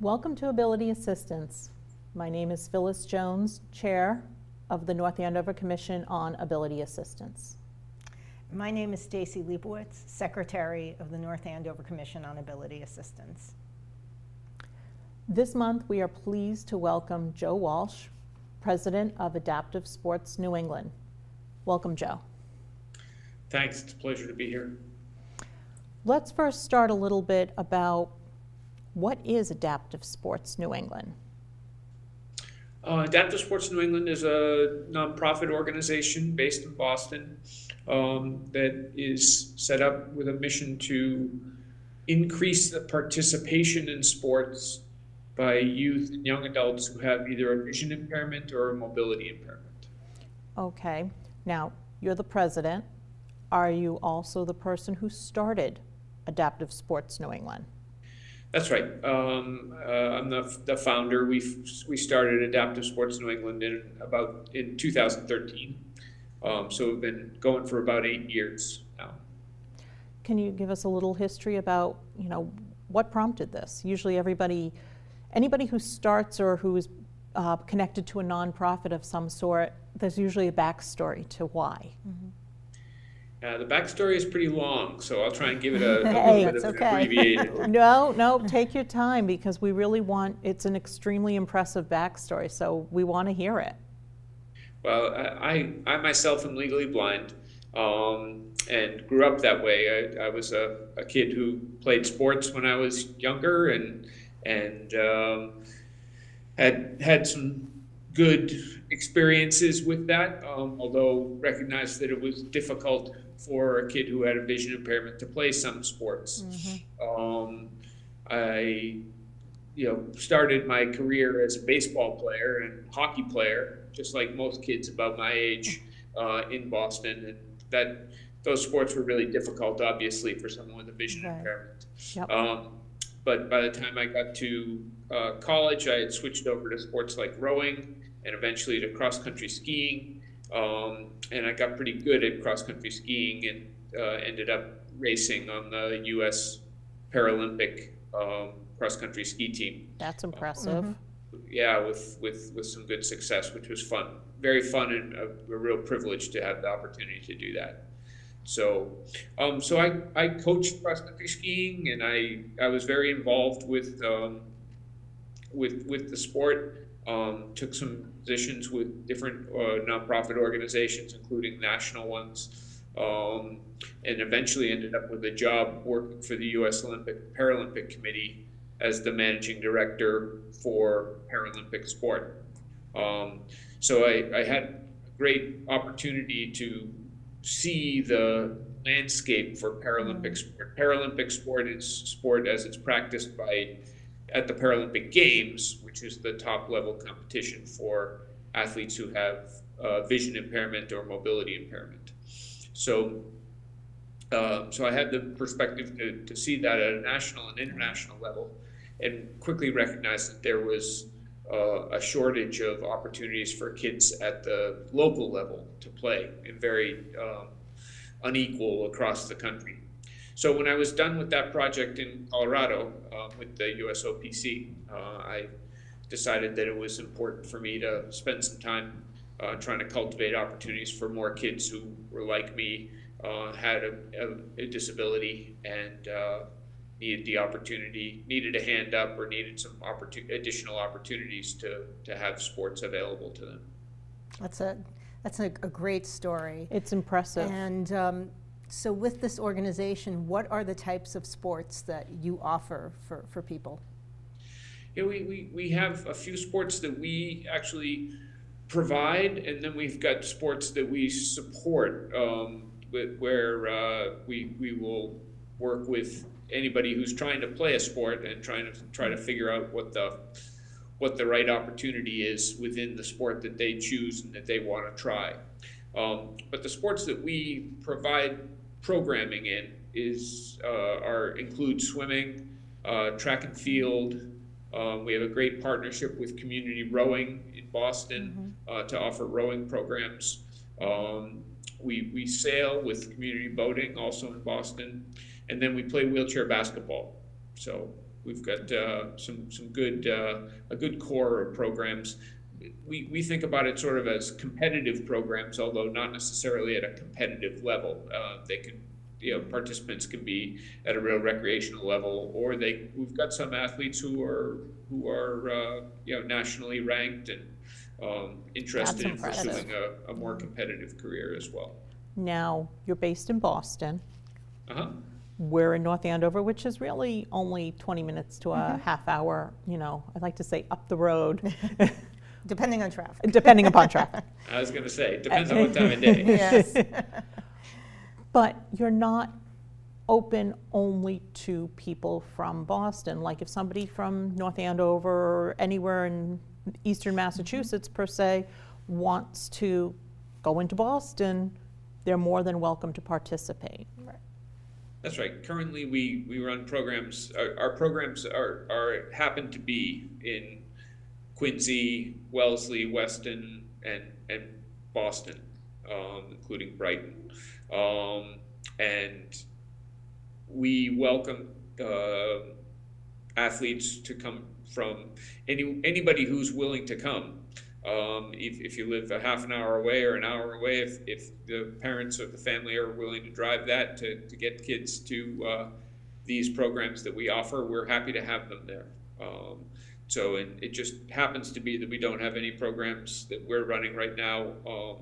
Welcome to Ability Assistance. My name is Phyllis Jones, Chair of the North Andover Commission on Ability Assistance. My name is Stacy Liebowitz, Secretary of the North Andover Commission on Ability Assistance. This month, we are pleased to welcome Joe Walsh, President of Adaptive Sports New England. Welcome, Joe. Thanks. It's a pleasure to be here. Let's first start a little bit about what is Adaptive Sports New England? Uh, Adaptive Sports New England is a nonprofit organization based in Boston um, that is set up with a mission to increase the participation in sports by youth and young adults who have either a vision impairment or a mobility impairment. Okay. Now, you're the president. Are you also the person who started Adaptive Sports New England? That's right. Um, uh, I'm the, the founder. We we started Adaptive Sports New England in about in 2013. Um, so we've been going for about eight years now. Can you give us a little history about you know what prompted this? Usually, everybody, anybody who starts or who is uh, connected to a nonprofit of some sort, there's usually a backstory to why. Mm-hmm. Uh, the backstory is pretty long, so I'll try and give it a, a hey, little bit of okay. an abbreviated. no, no, take your time because we really want. It's an extremely impressive backstory, so we want to hear it. Well, I, I myself am legally blind, um, and grew up that way. I, I was a, a, kid who played sports when I was younger, and and um, had had some good experiences with that. Um, although recognized that it was difficult for a kid who had a vision impairment to play some sports. Mm-hmm. Um, I, you know, started my career as a baseball player and hockey player, just like most kids about my age uh, in Boston, and that those sports were really difficult, obviously, for someone with a vision right. impairment. Yep. Um, but by the time I got to uh, college, I had switched over to sports like rowing and eventually to cross country skiing. Um, and I got pretty good at cross country skiing and uh, ended up racing on the U.S. Paralympic um, cross country ski team. That's impressive. Mm-hmm. Yeah, with, with, with some good success, which was fun. Very fun and a, a real privilege to have the opportunity to do that. So, um, so I, I coached cross country skiing and I, I was very involved with, um, with, with the sport. Um, took some positions with different uh, nonprofit organizations, including national ones, um, and eventually ended up with a job working for the U.S. Olympic Paralympic Committee as the managing director for Paralympic sport. Um, so I, I, had a great opportunity to see the landscape for Paralympic sport. Paralympic sport is sport as it's practiced by at the Paralympic Games, which is the top level competition for athletes who have uh, vision impairment or mobility impairment. So, uh, so I had the perspective to, to see that at a national and international level, and quickly recognized that there was uh, a shortage of opportunities for kids at the local level to play, and very um, unequal across the country. So when I was done with that project in Colorado uh, with the USOPC, uh, I decided that it was important for me to spend some time uh, trying to cultivate opportunities for more kids who were like me, uh, had a, a, a, disability, and uh, needed the opportunity, needed a hand up, or needed some opportun- additional opportunities to, to have sports available to them. That's a that's a, a great story. It's impressive. And um, so, with this organization, what are the types of sports that you offer for, for people? Yeah, we, we, we have a few sports that we actually provide, and then we've got sports that we support, um, where uh, we, we will work with anybody who's trying to play a sport and trying to try to figure out what the what the right opportunity is within the sport that they choose and that they want to try. Um, but the sports that we provide programming in is uh, are include swimming, uh, track and field. Um, we have a great partnership with Community Rowing in Boston mm-hmm. uh, to offer rowing programs. Um, we, we sail with community boating also in Boston, and then we play wheelchair basketball. So we've got uh, some some good uh, a good core of programs. We, we think about it sort of as competitive programs, although not necessarily at a competitive level. Uh, they can you know participants can be at a real recreational level, or they we've got some athletes who are who are uh, you know nationally ranked and um, interested in pursuing a, a, more competitive career as well. Now you're based in Boston. Uh-huh. We're in North Andover, which is really only 20 minutes to a mm-hmm. half hour. You know, I'd like to say up the road. Depending on traffic. Depending upon traffic. I was going to say, it depends on what time of day. yes. but you're not open only to people from Boston. Like if somebody from North Andover or anywhere in eastern Massachusetts, per se, wants to go into Boston, they're more than welcome to participate. Right. That's right. Currently, we, we run programs. Our, our programs are, are happen to be in Quincy, Wellesley, Weston, and and Boston, um, including Brighton. Um, and we welcome uh, athletes to come from any anybody who's willing to come. Um, if, if you live a half an hour away or an hour away, if, if the parents or the family are willing to drive that to, to get kids to uh, these programs that we offer, we're happy to have them there. Um, so and it just happens to be that we don't have any programs that we're running right now um,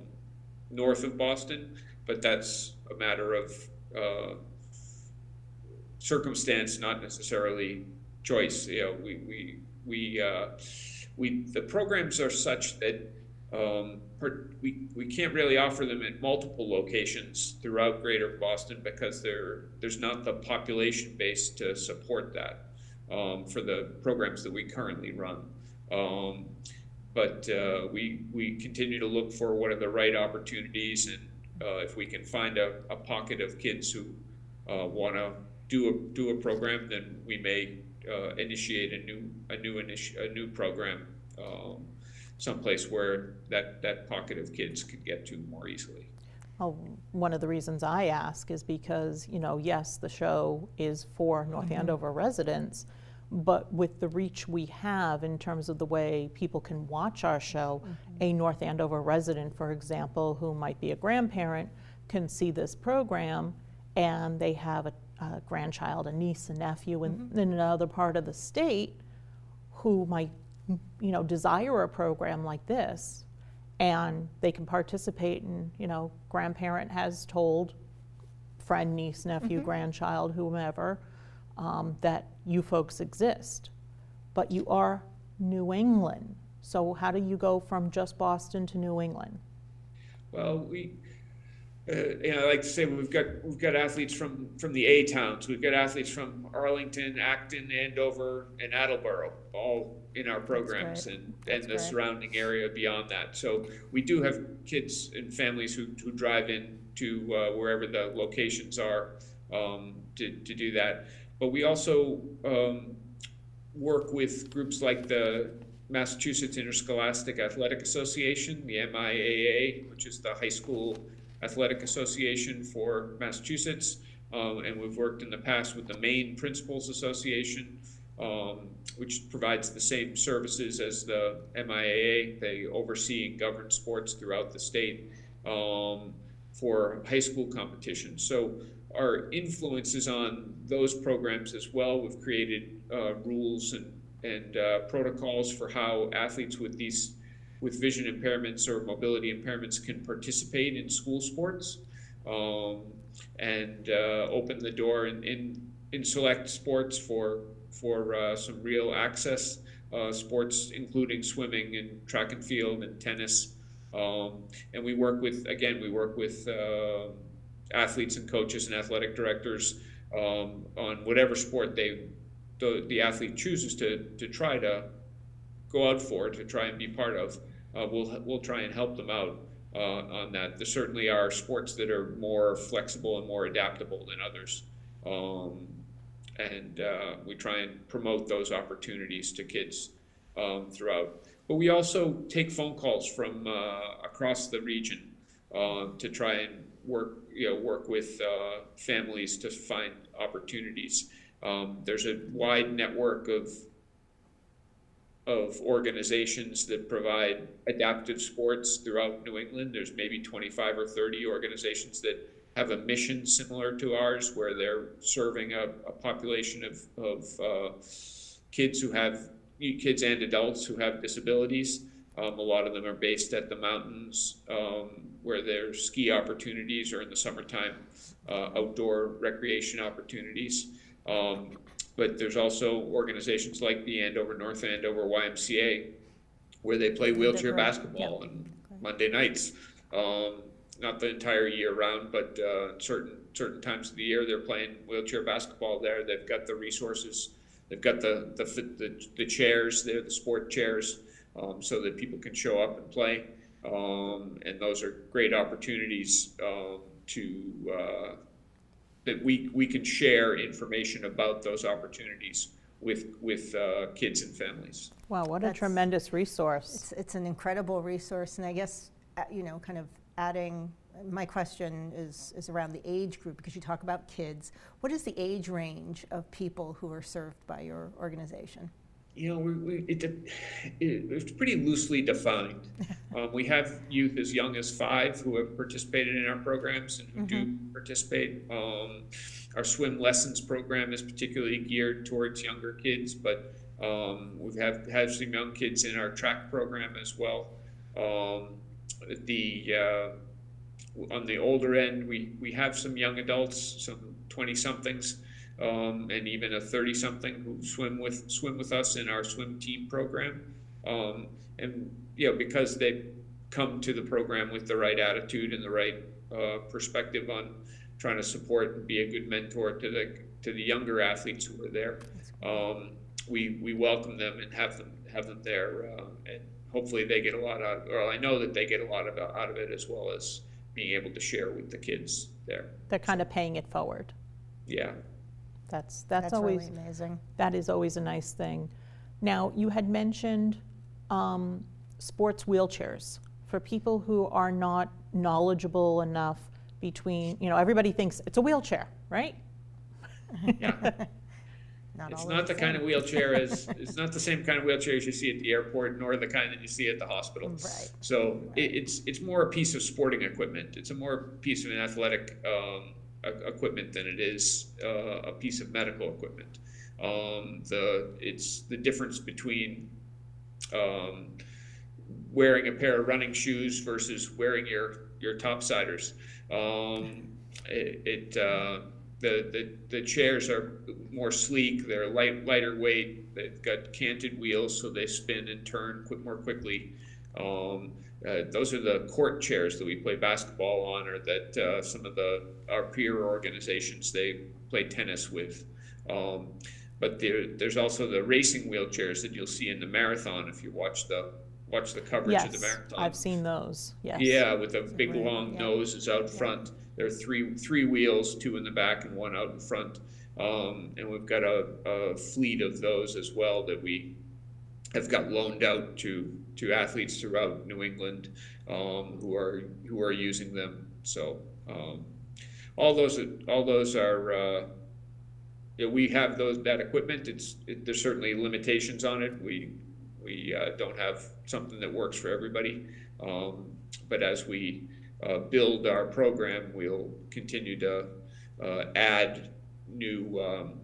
north of Boston but that's a matter of uh, circumstance, not necessarily choice. You know, we we we uh, we the programs are such that um, per, we we can't really offer them at multiple locations throughout Greater Boston because there there's not the population base to support that um, for the programs that we currently run. Um, but uh, we we continue to look for what are the right opportunities and uh, if we can find a, a pocket of kids who uh, want to do a do a program, then we may uh, initiate a new a new initi- a new program um, someplace where that that pocket of kids could get to more easily. Well, one of the reasons I ask is because you know, yes, the show is for North mm-hmm. Andover residents, but with the reach we have in terms of the way people can watch our show, mm-hmm. a North Andover resident, for example, who might be a grandparent, can see this program and they have a, a grandchild, a niece, a nephew in, mm-hmm. in another part of the state who might you know desire a program like this and they can participate and you know grandparent has told friend niece nephew mm-hmm. grandchild whomever um, that you folks exist, but you are New England. So how do you go from just Boston to New England? Well, we, uh, you know, I like to say we've got we've got athletes from from the A towns. We've got athletes from Arlington, Acton, Andover, and Attleboro, all in our programs, and and the great. surrounding area beyond that. So we do have kids and families who who drive in to uh, wherever the locations are um, to to do that. But we also um, work with groups like the Massachusetts Interscholastic Athletic Association, the MIAA, which is the high school athletic association for Massachusetts. Um, and we've worked in the past with the Maine Principals Association, um, which provides the same services as the MIAA. They oversee and govern sports throughout the state um, for high school competition. So our influences on those programs as well. We've created uh, rules and, and uh, protocols for how athletes with these with vision impairments or mobility impairments can participate in school sports um, and uh, open the door in, in, in, select sports for, for uh, some real access uh, sports, including swimming and track and field and tennis. Um, and we work with, again, we work with uh, athletes and coaches and athletic directors um, on whatever sport they the, the athlete chooses to to try to go out for to try and be part of. Uh, we'll we'll try and help them out uh, on that. There certainly are sports that are more flexible and more adaptable than others, um, and uh, we try and promote those opportunities to kids um, throughout. But we also take phone calls from uh, across the region uh, to try and work you know work with uh, families to find opportunities. Um, there's a wide network of of organizations that provide adaptive sports throughout New England. There's maybe 25 or 30 organizations that have a mission similar to ours, where they're serving a, a population of, of uh, kids who have kids and adults who have disabilities. Um, a lot of them are based at the mountains um, where there's ski opportunities or in the summertime uh, outdoor recreation opportunities. Um, but there's also organizations like the Andover North Andover YMCA where they play wheelchair basketball on Monday nights. Um, not the entire year round, but uh, certain certain times of the year they're playing wheelchair basketball there. They've got the resources, they've got the the the, the chairs there, the sport chairs, um, so that people can show up and play. Um, and those are great opportunities um, to uh, that we, we can share information about those opportunities with, with uh, kids and families. Wow, what a tremendous resource. It's, it's an incredible resource, and I guess, uh, you know, kind of adding, my question is, is around the age group, because you talk about kids. What is the age range of people who are served by your organization? You know, we, we, it, it, it's pretty loosely defined. Um, we have youth as young as five who have participated in our programs and who do participate. Um, our swim lessons program is particularly geared towards younger kids, but um, we have have some young kids in our track program as well. Um, the uh, on the older end, we we have some young adults, some twenty somethings um, and even a 30 something who swim with swim with us in our swim team program. Um, and you know because they come to the program with the right attitude and the right uh, perspective on trying to support and be a good mentor to the to the younger athletes who are there um, we we welcome them and have them have them there uh, and hopefully they get a lot out of or I know that they get a lot of out of it as well as being able to share with the kids there. They're kind of paying it forward. yeah That's, that's That's always, really amazing. that is always a nice thing. Now, you had mentioned um, sports wheelchairs. For people who are not knowledgeable enough between, you know, everybody thinks it's a wheelchair, right? yeah Not It's not the the kind same. of wheelchair as, it's not the same kind of wheelchair as you see at the airport, nor the kind that you see at the hospital. Right. So it, it's, it's more a piece of sporting equipment. It's a more piece of an athletic, um, equipment than it is, uh, a piece of medical equipment. Um, the, it's the difference between, um, wearing a pair of running shoes versus wearing your, your topsiders. Um, it, it uh, the, the, the chairs are more sleek, they're light, lighter weight, they've got canted wheels so they spin and turn quick, more quickly. Um, uh, those are the court chairs that we play basketball on, or that uh, some of the our peer organizations they play tennis with. Um, but there, there's also the racing wheelchairs that you'll see in the marathon if you watch the watch the coverage of the Yes, marathon. I've seen those, yes. Yeah, with the big long yeah. noses out front. There are three three wheels, two in the back and one out in front. Um, and we've got a, a fleet of those as well that we have got loaned out to to athletes throughout New England um, who are who are using them. So um, all those all those are. Uh, we have those that equipment. It's it, there's certainly limitations on it. We we uh, don't have something that works for everybody. Um, but as we uh, build our program, we'll continue to uh, add new um,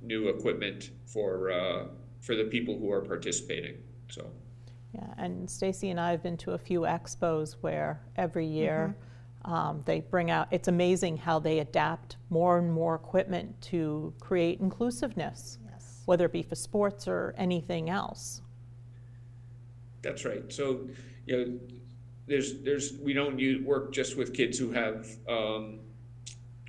new equipment for uh, for the people who are participating. So Yeah, and Stacy and I have been to a few expos where every year um, they bring out, it's amazing how they adapt more and more equipment to create inclusiveness, Yes. whether it be for sports or anything else. that's right. So you know, there's there's we don't use, work just with kids who have um,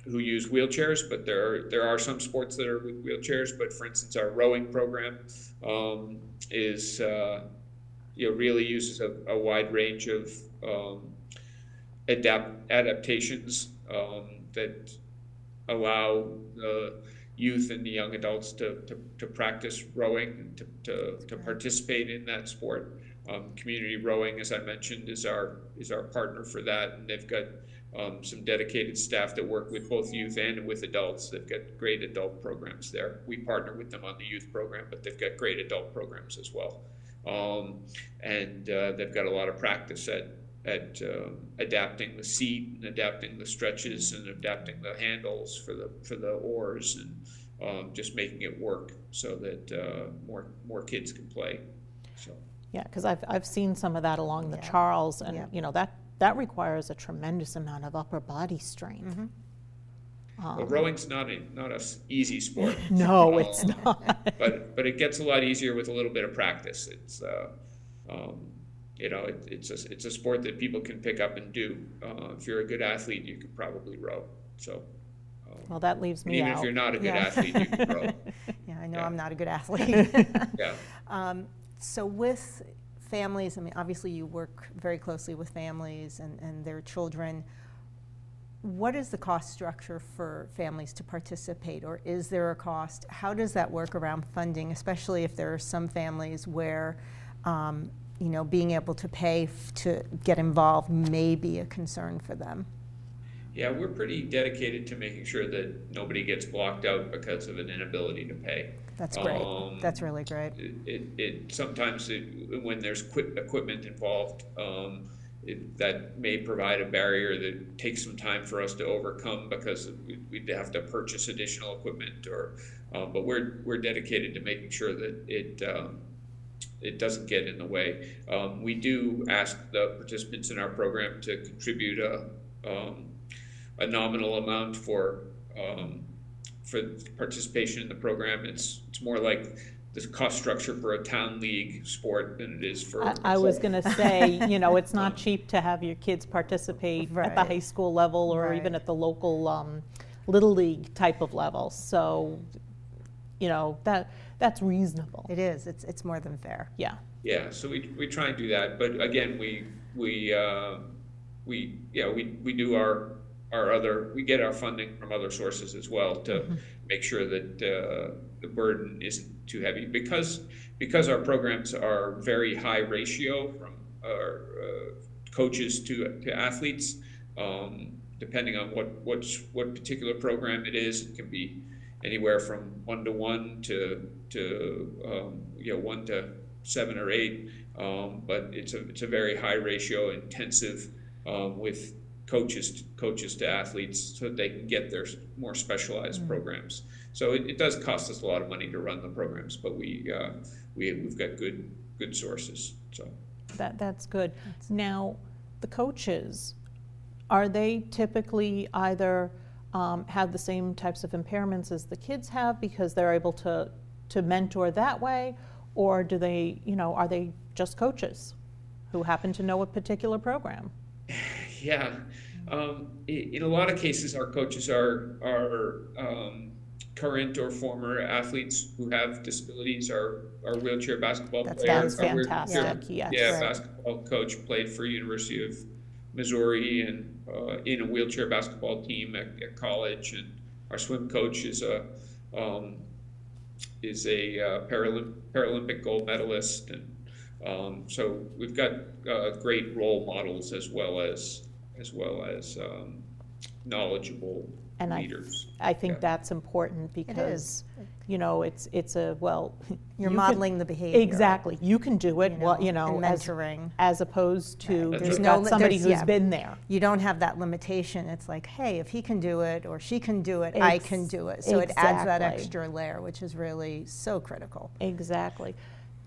who use wheelchairs, but there are, there are some sports that are with wheelchairs. But for instance, our rowing program um, is uh, you know really uses a, a wide range of um, adapt adaptations um, that allow the youth and the young adults to, to, to practice rowing and to, to, to participate in that sport. Um, community rowing, as I mentioned, is our is our partner for that, and they've got um, some dedicated staff that work with both youth and with adults. They've got great adult programs there. We partner with them on the youth program, but they've got great adult programs as well. Um, and uh, they've got a lot of practice at at um, adapting the seat and adapting the stretches and adapting the handles for the for the oars and um, just making it work so that uh, more more kids can play. So Yeah, because I've, I've seen some of that along the Yeah. Charles, and Yeah. you know that that requires a tremendous amount of upper body strength. But rowing's not a not a easy sport. No, it's Um, not. but but it gets a lot easier with a little bit of practice. It's uh, um, you know it, it's a it's a sport that people can pick up and do. Uh, if you're a good athlete, you could probably row. So Well, that leaves me even out. if you're not a good Yeah. athlete, you can row. Yeah, I know Yeah. I'm not a good athlete. Yeah. Um, so with families, I mean, obviously you work very closely with families and, and their children. What is the cost structure for families to participate, or is there a cost? How does that work around funding, especially if there are some families where, um, you know, being able to pay f- to get involved may be a concern for them? Yeah, we're pretty dedicated to making sure that nobody gets blocked out because of an inability to pay. That's great. Um, That's really great. It, it, it sometimes it, when there's equip, equipment involved, um, that may provide a barrier that takes some time for us to overcome because we, we'd have to purchase additional equipment or, uh, but we're, we're dedicated to making sure that it, um, it doesn't get in the way. Um, we do ask the participants in our program to contribute a, um, a nominal amount for, um, for participation in the program. It's, it's more like the cost structure for a town league sport than it is for. I, I was going to say, you know, it's not cheap to have your kids participate at the high school level or even at the local um, little league type of level. So, you know, that that's reasonable. It is. It's, it's more than fair. Yeah. Yeah, so we, we try and do that, but again, we, we, uh, we, yeah, we, we do our, our other, we get our funding from other sources as well to make sure that, uh, the burden isn't too heavy, because, because our programs are very high ratio from our, uh, coaches to, to athletes, um, depending on what, what's, what particular program it is, it can be anywhere from one to one to, to, um, you know, one to seven or eight. Um, but it's a, it's a very high ratio intensive, um, with coaches, coaches to athletes so that they can get their more specialized programs. So it, it does cost us a lot of money to run the programs, but we, uh, we, we've got good, good sources, so. That, that's good. Now, the coaches, are they typically either um, have the same types of impairments as the kids have because they're able to, to mentor that way? Or do they, you know, are they just coaches who happen to know a particular program? Yeah, um, i- in a lot of cases, our coaches are are um, current or former athletes who have disabilities. Our our wheelchair basketball That's- player, that's our fantastic, yes. Yeah, Right. basketball coach played for University of Missouri and uh, in a wheelchair basketball team at, at college. And our swim coach is a um, is a uh, Paralymp- Paralympic gold medalist, and um, so we've got uh, great role models as well as as well as um, knowledgeable And I- leaders. I think Yeah. that's important because, you know, it's, it's a, well. You're you can- modeling the behavior. Exactly. You can do it, you well, you know, know, and as, mentoring. as opposed to, That's you've right. got No somebody there's- who's yeah. been there. You don't have that limitation. It's like, hey, if he can do it or she can do it, I can do it. So it adds that extra layer, which is really so critical. Exactly.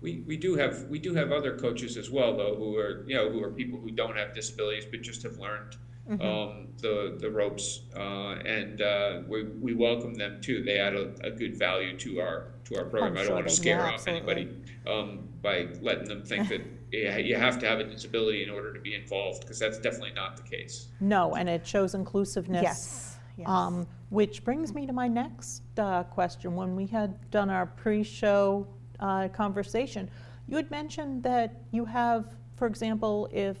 We, we do have we do have other coaches as well though who are you know who are people who don't have disabilities but just have learned Mm-hmm. um, the the ropes uh, and uh, we, we welcome them too. They add a, a good value to our to our program. I'm I don't sure want to scare Yeah, off anybody um, by letting them think that you have to have a disability in order to be involved because that's definitely not the case. No, and it shows inclusiveness. Yes. yes. Um, which brings me to my next uh, question. When we had done our pre-show uh, conversation, you had mentioned that you have, for example, if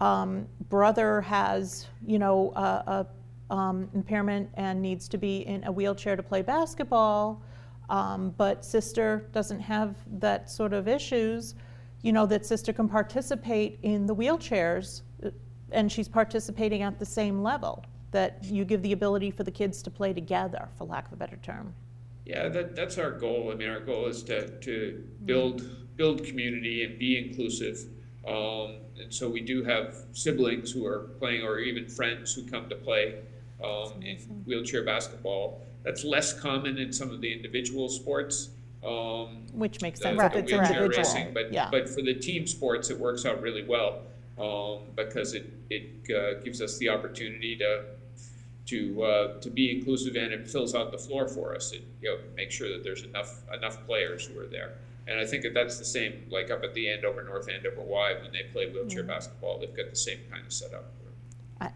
um, brother has, you know, a, a um, impairment and needs to be in a wheelchair to play basketball, um, but sister doesn't have that sort of issues, you know, that sister can participate in the wheelchairs. Uh, and she's participating at the same level. That you give the ability for the kids to play together, for lack of a better term. Yeah, that, that's our goal. I mean, our goal is to, to build build community and be inclusive. Um, and so we do have siblings who are playing, or even friends who come to play um, in wheelchair basketball. That's less common in some of the individual sports. Um, Which makes the, sense the it's wheelchair individual. racing, but yeah. but for the team sports, it works out really well um, because it it uh, gives us the opportunity to to uh, to be inclusive and it fills out the floor for us. It you know make sure that there's enough enough players who are there. And I think that that's the same like up at the Andover North Andover Y when they play wheelchair mm. basketball, they've got the same kind of setup.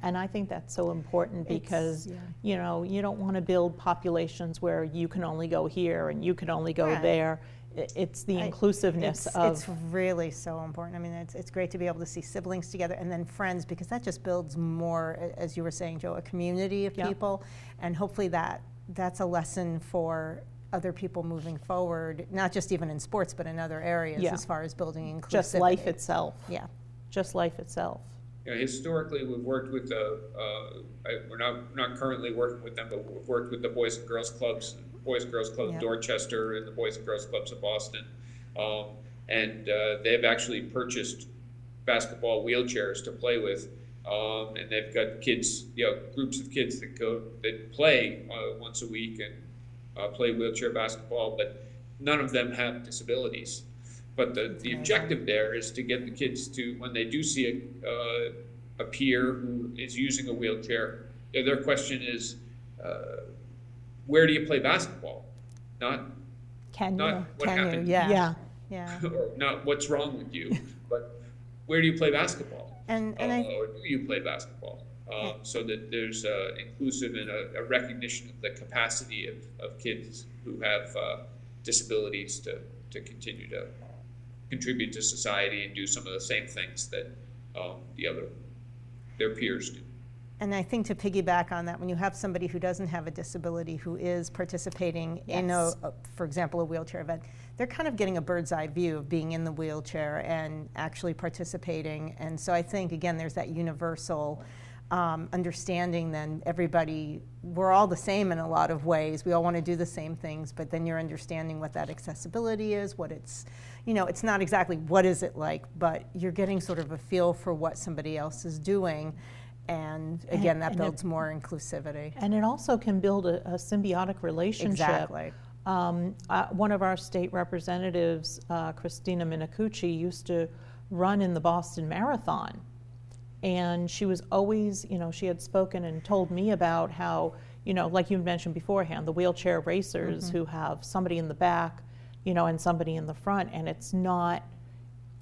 And I think that's so important because, yeah. you know, you don't want to build populations where you can only go here and you can only go Right. there. It's the I- inclusiveness it's, of, it's really so important. I mean, it's, it's great to be able to see siblings together and then friends because that just builds more, as you were saying, Joe, a community of Yeah. people, and hopefully that that's a lesson for other people moving forward, not just even in sports, but in other areas Yeah. as far as building inclusivity. just life itself. Yeah. Just life itself. You know, historically, we've worked with the, uh, I, we're not, not currently working with them, but we've worked with the Boys and Girls Clubs, Boys and Girls Club of Dorchester and the Boys and Girls Clubs of Boston. Um, and, uh, they've actually purchased basketball wheelchairs to play with. Um, and they've got kids, you know, groups of kids that go, that play, uh, once a week and, uh, play wheelchair basketball, but none of them have disabilities. But the, the objective there is to get the kids to, when they do see a, uh, a peer who is using a wheelchair, their their question is, uh, where do you play basketball? Not, Can you? what Can you? Yeah. Yeah. Yeah. or not what's wrong with you, but where do you play basketball? And, and uh, I, or do you play basketball? Um, so that there's uh, inclusive and a, a recognition of the capacity of, of kids who have uh, disabilities to, to continue to contribute to society and do some of the same things that um, the other their peers do. And I think to piggyback on that, when you have somebody who doesn't have a disability who is participating in a, a- for example, a wheelchair event, they're kind of getting a bird's eye view of being in the wheelchair and actually participating. And so I think, again, there's that universal um, understanding then everybody, we're all the same in a lot of ways. We all want to do the same things, but then you're understanding what that accessibility is, what it's, you know, it's not exactly what is it like, but you're getting sort of a feel for what somebody else is doing. And again, that and it- builds more inclusivity. And it also can build a, a symbiotic relationship. Exactly. Um, uh, one of our state representatives, uh, Christina Minicucci, used to run in the Boston Marathon. And she was always, you know, she had spoken and told me about how, you know, like you mentioned beforehand, the wheelchair racers who have somebody in the back, you know, and somebody in the front. And it's not,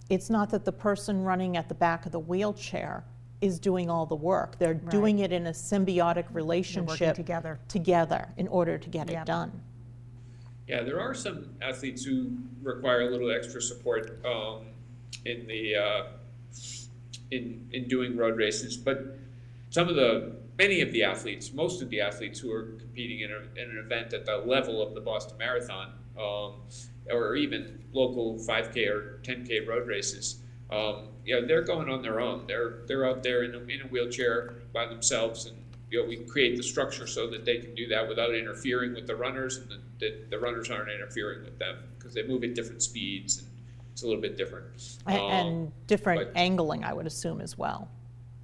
it's not that the person running at the back of the wheelchair is doing all the work. They're doing it in a symbiotic relationship together. together in order to get Yep. it done. Yeah, there are some athletes who require a little extra support um, in the uh, in in doing road races, but some of the many of the athletes, most of the athletes who are competing in, a, in an event at the level of the Boston Marathon, um, or even local 5K or 10K road races, um, you know, they're going on their own. They're they're out there in a, in a wheelchair by themselves, and you know, we create the structure so that they can do that without interfering with the runners, and the, the, the runners aren't interfering with them because they move at different speeds, and it's a little bit different. A- Um, And different angling, I would assume, as well.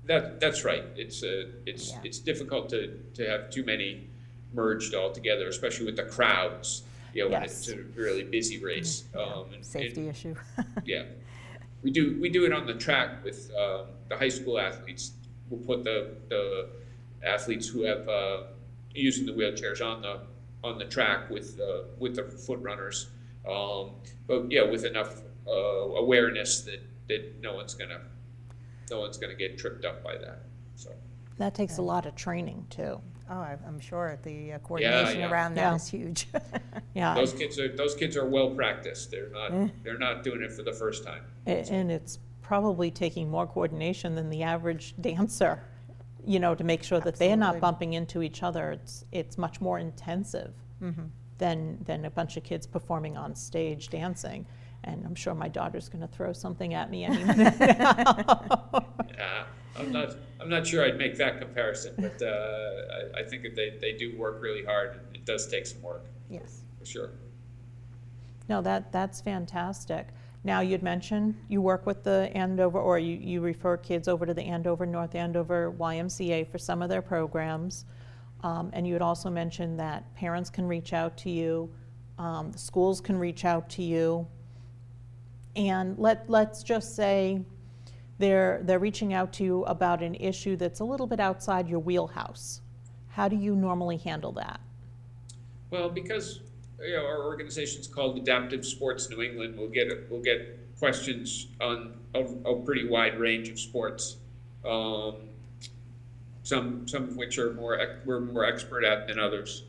That, that's right. It's, uh, it's, Yeah. it's difficult to, to have too many merged all together, especially with the crowds, you know, when it's a really busy race. Um, and- Safety and- issue. Yeah. We do, we do it on the track with, um, the high school athletes. We'll put the, the athletes who have, uh, using the wheelchairs on the, on the track with, uh, with the foot runners. Um, but yeah, with enough, uh, awareness that, that no one's gonna, no one's gonna get tripped up by that, so. That takes a lot of training, too. Oh, I- I'm sure the uh, coordination yeah. around that Yeah. is huge. Yeah, Those kids are, those kids are well practiced. They're not, they're not doing it for the first time. a- and it's probably taking more coordination than the average dancer, you know, to make sure that they're not bumping into each other. It's, it's much more intensive Mm-hmm. than, than a bunch of kids performing on stage dancing. And I'm sure my daughter's going to throw something at me any minute now. Yeah, I'm not, I'm not sure I'd make that comparison, but uh, I, I think that they, they do work really hard. It does take some work, Yes. for sure. No, that, that's fantastic. Now, you'd mentioned you work with the Andover, or you, you refer kids over to the Andover, North Andover YMCA for some of their programs. Um, and you had also mentioned that parents can reach out to you, um, the schools can reach out to you. And let, let's just say they're, they're reaching out to you about an issue that's a little bit outside your wheelhouse. How do you normally handle that? Well, because you know our called Adaptive Sports New England, we'll get we'll get questions on a, a pretty wide range of sports. Um, some some of which are more we're more expert at than others.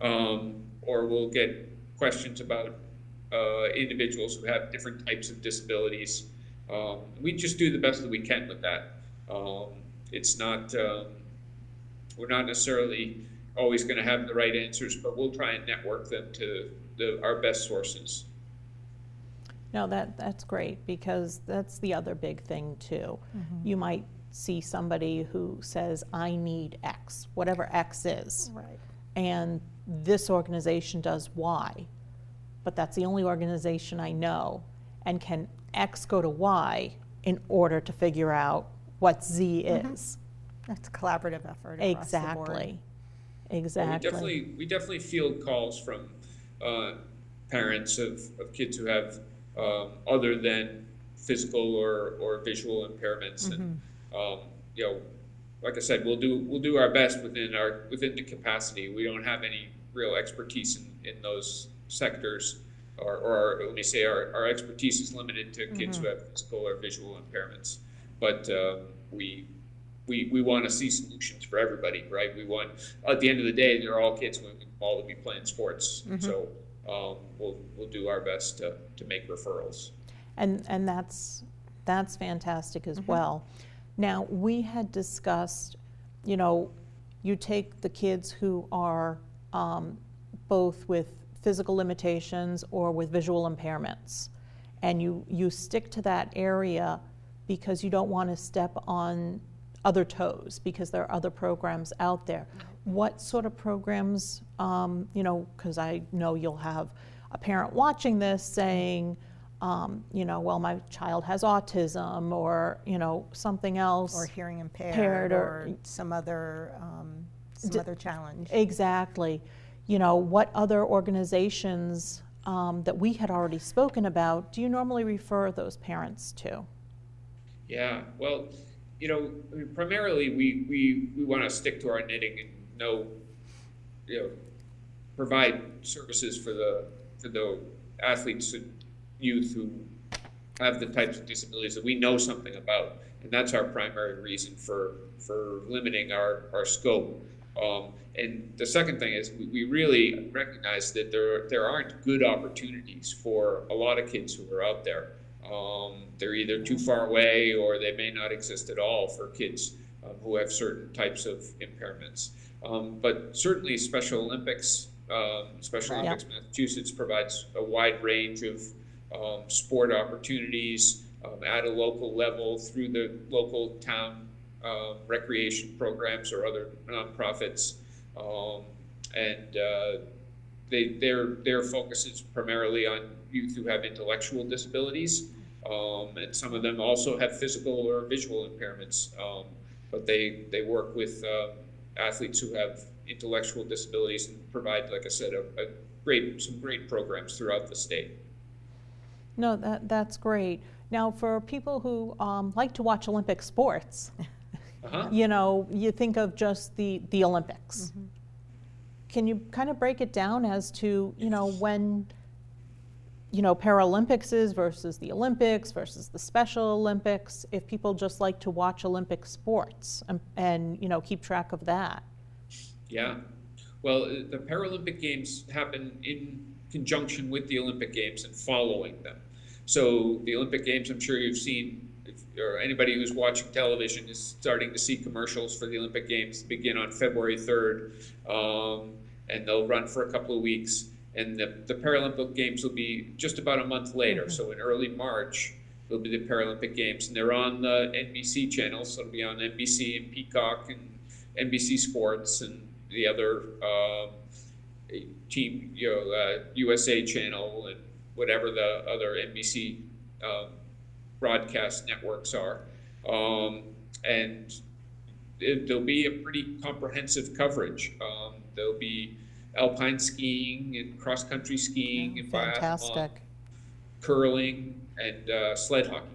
Um, or we'll get questions about uh, individuals who have different types of disabilities. Um, we just do the best that we can with that. Um, it's not um, we're not necessarily always going to have the right answers, but we'll try and network them to the, our best sources. No, that, that's great because that's the other big thing too. You might see somebody who says, I need X, whatever X is, Right. and this organization does Y, but that's the only organization I know. And can X go to Y in order to figure out what Z is? That's a collaborative effort Exactly. Exactly. But We Exactly. definitely, we definitely field calls from uh, parents of, of kids who have um, other than physical or, or visual impairments, and um, you know, like I said, we'll do we'll do our best within our within the capacity. We don't have any real expertise in, in those sectors, or, or let me say, our, our expertise is limited to kids who have physical or visual impairments. But um, we we, we want to see solutions for everybody, right? We want, at the end of the day, they're all kids who want all to be playing sports. So um, we'll, we'll do our best to, to make referrals. And, and that's, that's fantastic as well. Now, we had discussed, you know, you take the kids who are um, both with physical limitations or with visual impairments, and you, you stick to that area because you don't want to step on other toes because there are other programs out there. What sort of programs, um, you know, because I know you'll have a parent watching this saying, um, you know, well, my child has autism or, you know, something else. Or hearing impaired, Impaired or- or some other, um, some D- other challenge. Exactly. You know, what other organizations um, that we had already spoken about do you normally refer those parents to? Yeah, well, you know, primarily we, we, we want to stick to our knitting and know, you know, provide services for the for the athletes and youth who have the types of disabilities that we know something about, and that's our primary reason for for limiting our our scope. Um, and the second thing is we, we really recognize that there there aren't good opportunities for a lot of kids who are out there. Um, they're either too far away or they may not exist at all for kids um, who have certain types of impairments. Um, but certainly, Special Olympics, um, Special. Olympics Massachusetts provides a wide range of um, sport opportunities um, at a local level through the local town recreation programs or other nonprofits. Um, and uh, they, their, their focus is primarily on youth who have intellectual disabilities. Um, and some of them also have physical or visual impairments. Um, but they, they work with um, athletes who have intellectual disabilities and provide, like I said, a, a great, some great programs throughout the state. No, that, that's great. Now, for people who um, like to watch Olympic sports, Uh-huh. you know, you think of just the, the Olympics. Can you kind of break it down as to, you know, when, you know, Paralympics is versus the Olympics versus the Special Olympics, if people just like to watch Olympic sports and, and you know, keep track of that? Yeah. Well, uh, the Paralympic Games happen in conjunction with the Olympic Games and following them. So the Olympic Games, I'm sure you've seen, if, or anybody who's watching television is starting to see commercials for the Olympic Games begin on February 3rd, um, and they'll run for a couple of weeks. and the, the Paralympic Games will be just about a month later. Mm-hmm. So in early March, will be the Paralympic Games, and they're on the NBC channel. So it'll be on NBC and Peacock and NBC Sports and the other um, team, you know, uh, USA channel and whatever the other NBC um, broadcast networks are. Um, and it, there'll be a pretty comprehensive coverage. Um, there'll be alpine skiing and cross country skiing and biathlon, Fantastic. curling and uh, sled hockey.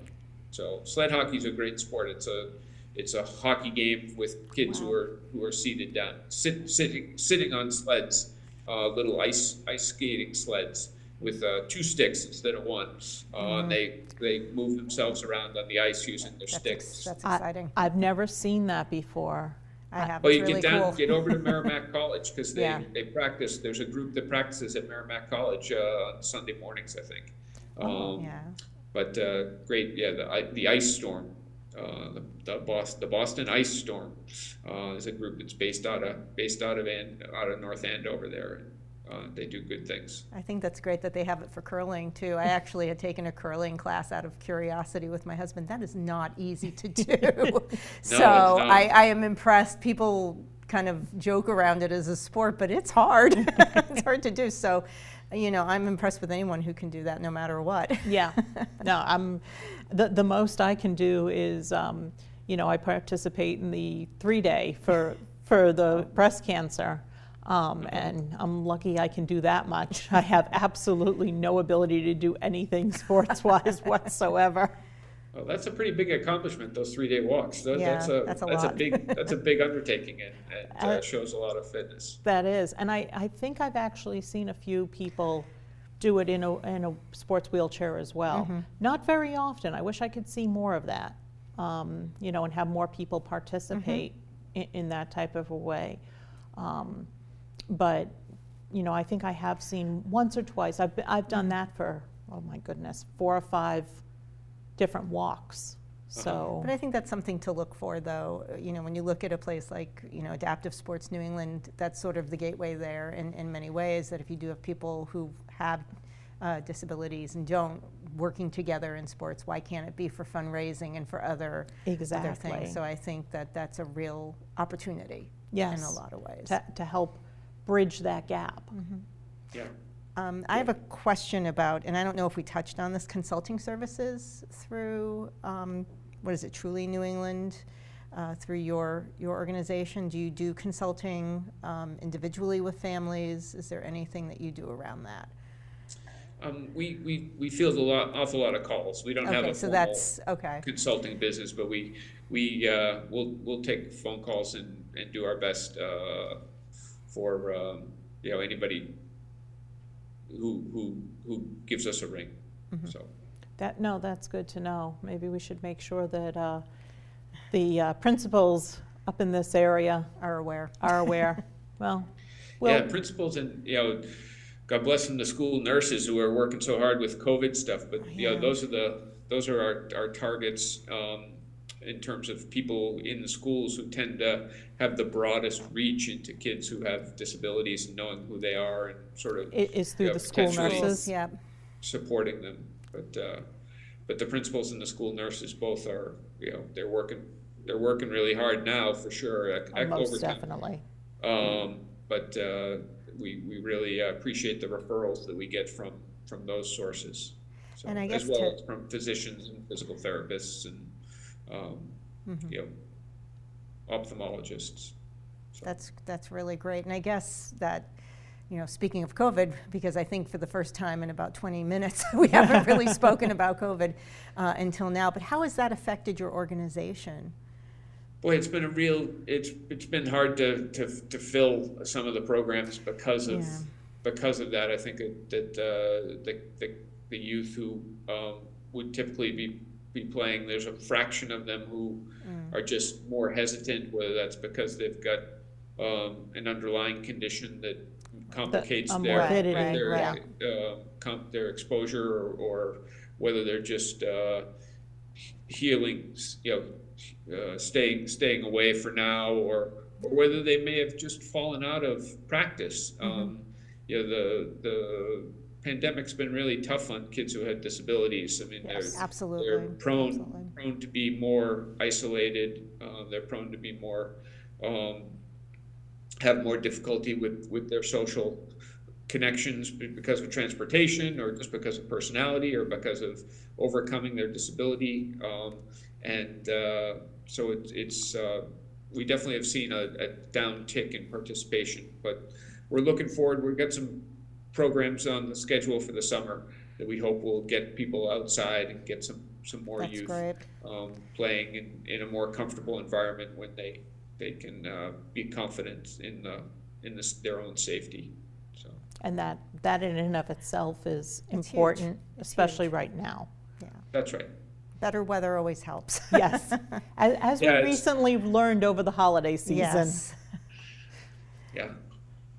So sled hockey is a great sport. It's a it's a hockey game with kids who are who are seated down, sit, sitting sitting on sleds, uh, little ice ice skating sleds with uh, two sticks instead of one. Uh, and they they move themselves around on the ice using their That's, sticks. ex- that's exciting. I've never seen that before. I have. Well, you really get down, cool. get over to Merrimack College because they, Yeah. they practice. There's a group that practices at Merrimack College uh, on Sunday mornings, I think. Um, yeah. But uh, great, yeah, the the ice storm, uh, the the Boston, the Boston Ice Storm uh, is a group that's based out of based out of and out of North Andover there. Uh, they do good things. I think that's great that they have it for curling too. I actually had taken a curling class out of curiosity with my husband. That is not easy to do. so. I, I am impressed. People kind of joke around it as a sport, but it's hard. it's hard to do. So, you know, I'm impressed with anyone who can do that no matter what. Yeah. No, I'm, the, the most I can do is, um, you know, I participate in the three day for, for the breast cancer. Um, and I'm lucky I can do that much. I have absolutely no ability to do anything sports wise whatsoever. Well, that's a pretty big accomplishment. Those three day walks. That, Yeah, that's a that's a that's a big that's a big undertaking and, and uh, Uh, shows a lot of fitness. That is. And I, I think I've actually seen a few people do it in a, in a sports wheelchair as well. Not very often. I wish I could see more of that, um, you know, and have more people participate in, in that type of a way. Um, but, you know, I think I have seen once or twice. I've, been, I've done that for, oh my goodness, four or five different walks. So, But I think that's something to look for, though. Uh, You know, when you look at a place like, you know, Adaptive Sports New England, that's sort of the gateway there in, in many ways. That if you do have people who have uh, disabilities and don't working together in sports, why can't it be for fundraising and for other, other things? So I think that that's a real opportunity in a lot of ways. to, to help bridge that gap. Yeah. Um, I have a question about, and I don't know if we touched on this, consulting services through, um, what is it, Truly New England, uh, through your, your organization? Do you do consulting um, individually with families? Is there anything that you do around that? Um, we, we, we field a lot, awful lot of calls. We don't have a so that's, okay, consulting business, but we, we, uh, we'll, we'll take phone calls and, and do our best, uh, for, um, you know, anybody who, who, who gives us a ring, Mm-hmm. so. That, no, that's good to know. Maybe we should make sure that uh, the uh, principals up in this area are aware. are aware. Well, Yeah, well, principals and, you know, God bless them, the school nurses who are working so hard with COVID stuff, but, you know, those are the, those are our, our targets, um, in terms of people in the schools who tend to have the broadest reach into kids who have disabilities and knowing who they are and sort of it is through Yeah, the school nurses. Yeah, supporting them. But, uh, but the principals and the school nurses both are, you know, they're working, they're working really hard now for sure. ec- Oh, Most overtime. definitely. Um, but, uh, we, we really uh, appreciate the referrals that we get from, from those sources. So, And I guess As well to- as from physicians and physical therapists and, um, Mm-hmm. you know, ophthalmologists. So- That's, that's really great. And I guess that, you know, speaking of COVID, because I think for the first time in about 20 minutes, we haven't really spoken about COVID uh, until now, but how has that affected your organization? Boy, it's been a real, it's, it's been hard to, to, to fill some of the programs because of, Yeah. because of that. I think that, that, uh, the, the, the youth who, um, would typically be, be playing, there's a fraction of them who Mm. are just more hesitant, whether that's because they've got, um, an underlying condition that complicates a their, morbidity, their, right. uh, their exposure or, or whether they're just, uh, healing, you know, uh, staying staying away for now, or or whether they may have just fallen out of practice. Um, you know the the pandemic's been really tough on kids who had disabilities. I mean, Yes, they're absolutely. they're prone absolutely. prone to be more isolated. Uh, they're prone to be more um, have more difficulty with with their social connections because of transportation or just because of personality or because of overcoming their disability. Um, and uh, so it, it's uh, we definitely have seen a, a downtick in participation, but we're looking forward. We've got some programs on the schedule for the summer that we hope will get people outside and get some some more That's youth great. um, playing in, in a more comfortable environment when they they can uh, be confident in the in this, their own safety. So And that, that in and of itself is It's huge. important, especially huge. right now. Yeah. that's right. Better weather always helps. Yes, as, as we Yeah, it's- recently learned over the holiday season. Yes. Yeah.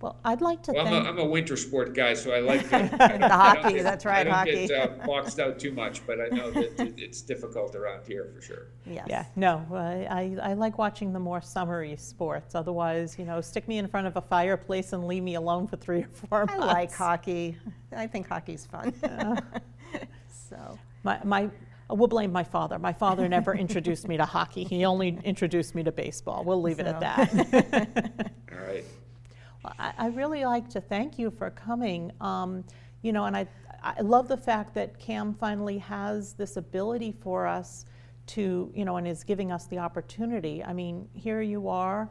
Well, I'd like to Well, I'm thank, a, I'm a winter sport guy, so I like the, The hockey, that's right, I don't get uh, boxed out too much, but I know that it, it's difficult around here for sure. Yes. yeah, no, I, I I like watching the more summery sports. Otherwise, you know, stick me in front of a fireplace and leave me alone for three or four I like hockey. I think hockey's fun. so, My, my, we'll blame my father. My father never introduced me to hockey. He only introduced me to baseball. We'll leave it at that. All right. Well, I, I really like to thank you for coming. Um, you know, and I, I love the fact that Cam finally has this ability for us to, you know, and is giving us the opportunity. I mean, here you are,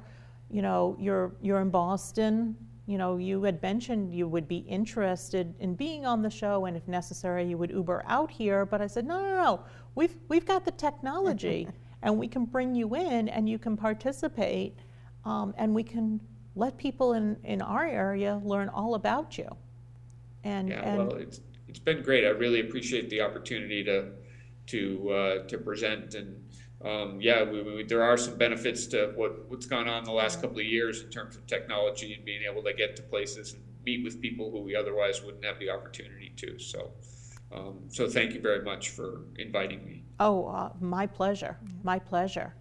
you know, you're you're in Boston. You know, you had mentioned you would be interested in being on the show, and if necessary, you would Uber out here. But I said, no, no, no. We've we've got the technology, and we can bring you in, and you can participate, um, and we can let people in, in our area learn all about you. And, Yeah, and well, it's it's been great. I really appreciate the opportunity to to uh, to present and um, yeah, we, we, there are some benefits to what what's gone on the last couple of years in terms of technology and being able to get to places and meet with people who we otherwise wouldn't have the opportunity to. So, um, so thank you very much for inviting me. oh, uh, my pleasure, my pleasure.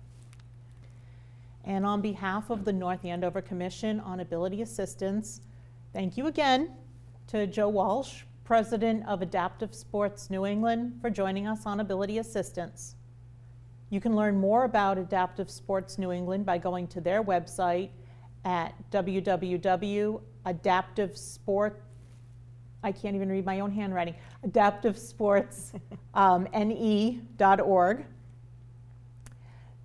And on behalf of the North Andover Commission on Ability Assistance, thank you again to Joe Walsh, President of Adaptive Sports New England, for joining us on Ability Assistance. You can learn more about Adaptive Sports New England by going to their website at www.adaptivesport. I can't even read my own handwriting. AdaptiveSportsNE.org. Um,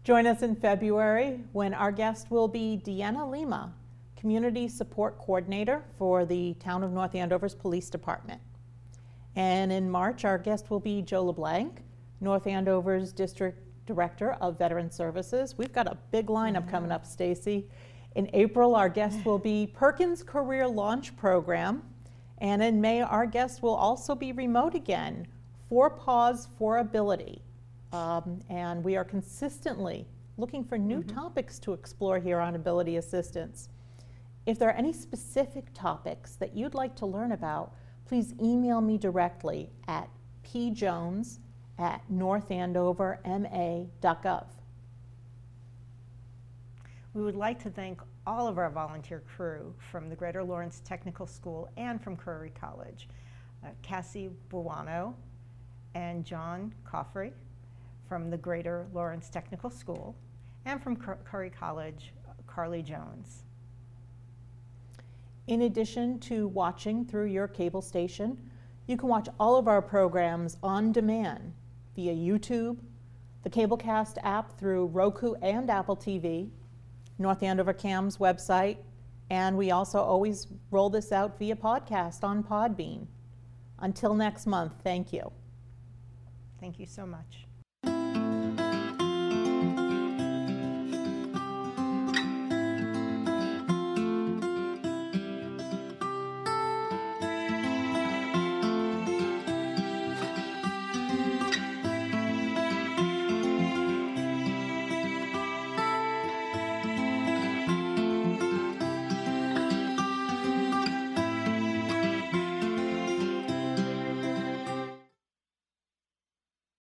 Join us in February when our guest will be Deanna Lima, Community Support Coordinator for the Town of North Andover's Police Department. And in March, our guest will be Joe LeBlanc, North Andover's District Director of Veteran Services. We've got a big lineup coming up, Stacy. In April, our guest will be Perkins Career Launch Program. And in May, our guest will also be remote again, For Paws for Ability. Um, and we are consistently looking for new topics to explore here on Ability Assistance. If there are any specific topics that you'd like to learn about, please email me directly at pjones at northandoverma.gov. we would like to thank all of our volunteer crew from the Greater Lawrence Technical School and from Curry College. Uh, Cassie Buono and John Coffrey from the Greater Lawrence Technical School and from Curry College, Carly Jones. In addition to watching through your cable station, you can watch all of our programs on demand via YouTube, the Cablecast app through Roku and Apple TV, North Andover Cam's website, and we also always roll this out via podcast on Podbean. Until next month, thank you. Thank you so much.